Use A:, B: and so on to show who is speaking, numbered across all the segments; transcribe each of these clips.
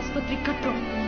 A: Aspa
B: Tricatron.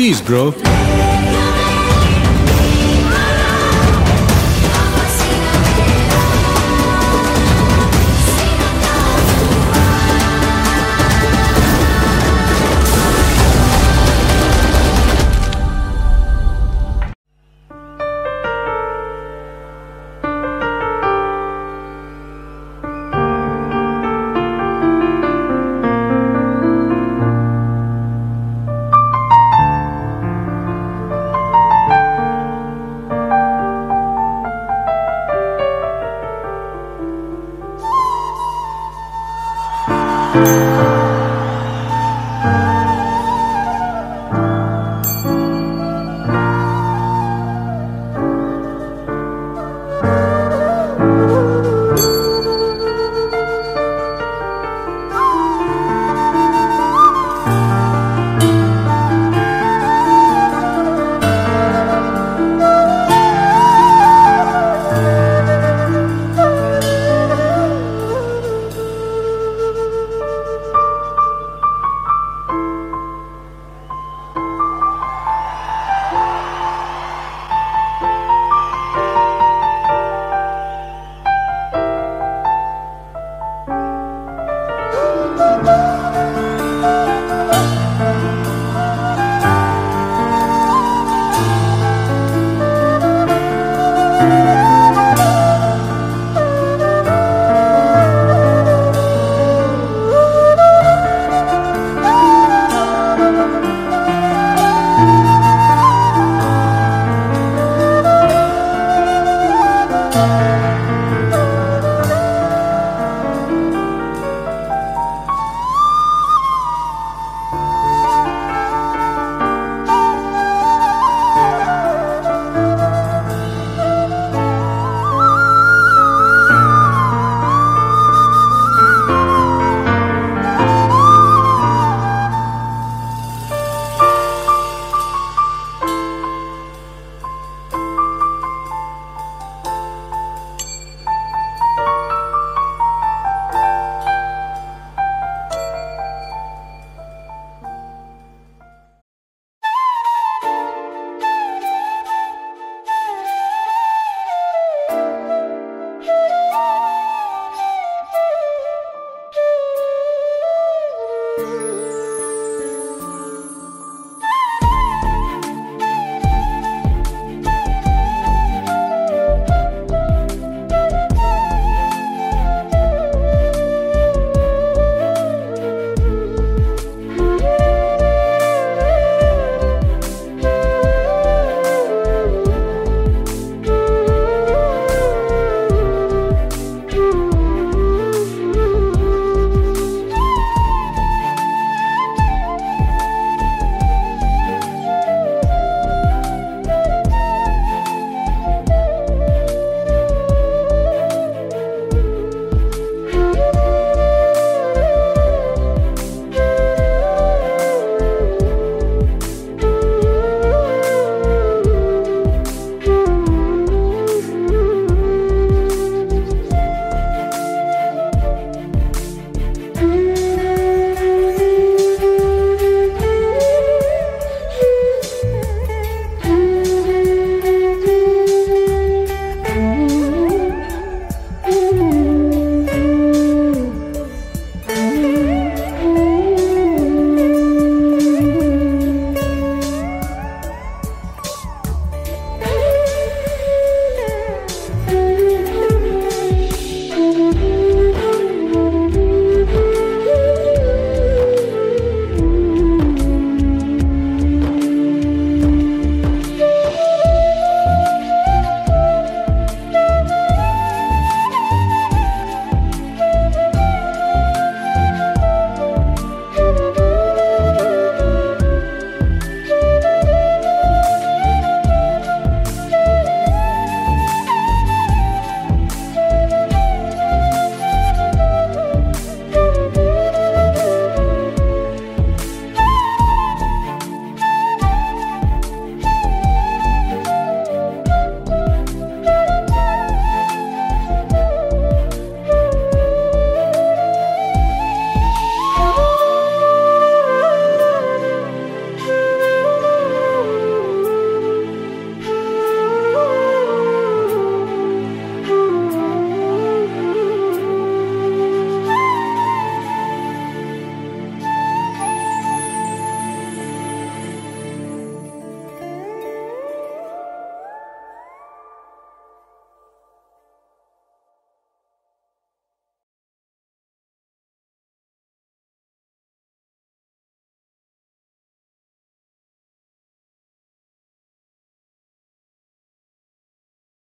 C: Peace, bro.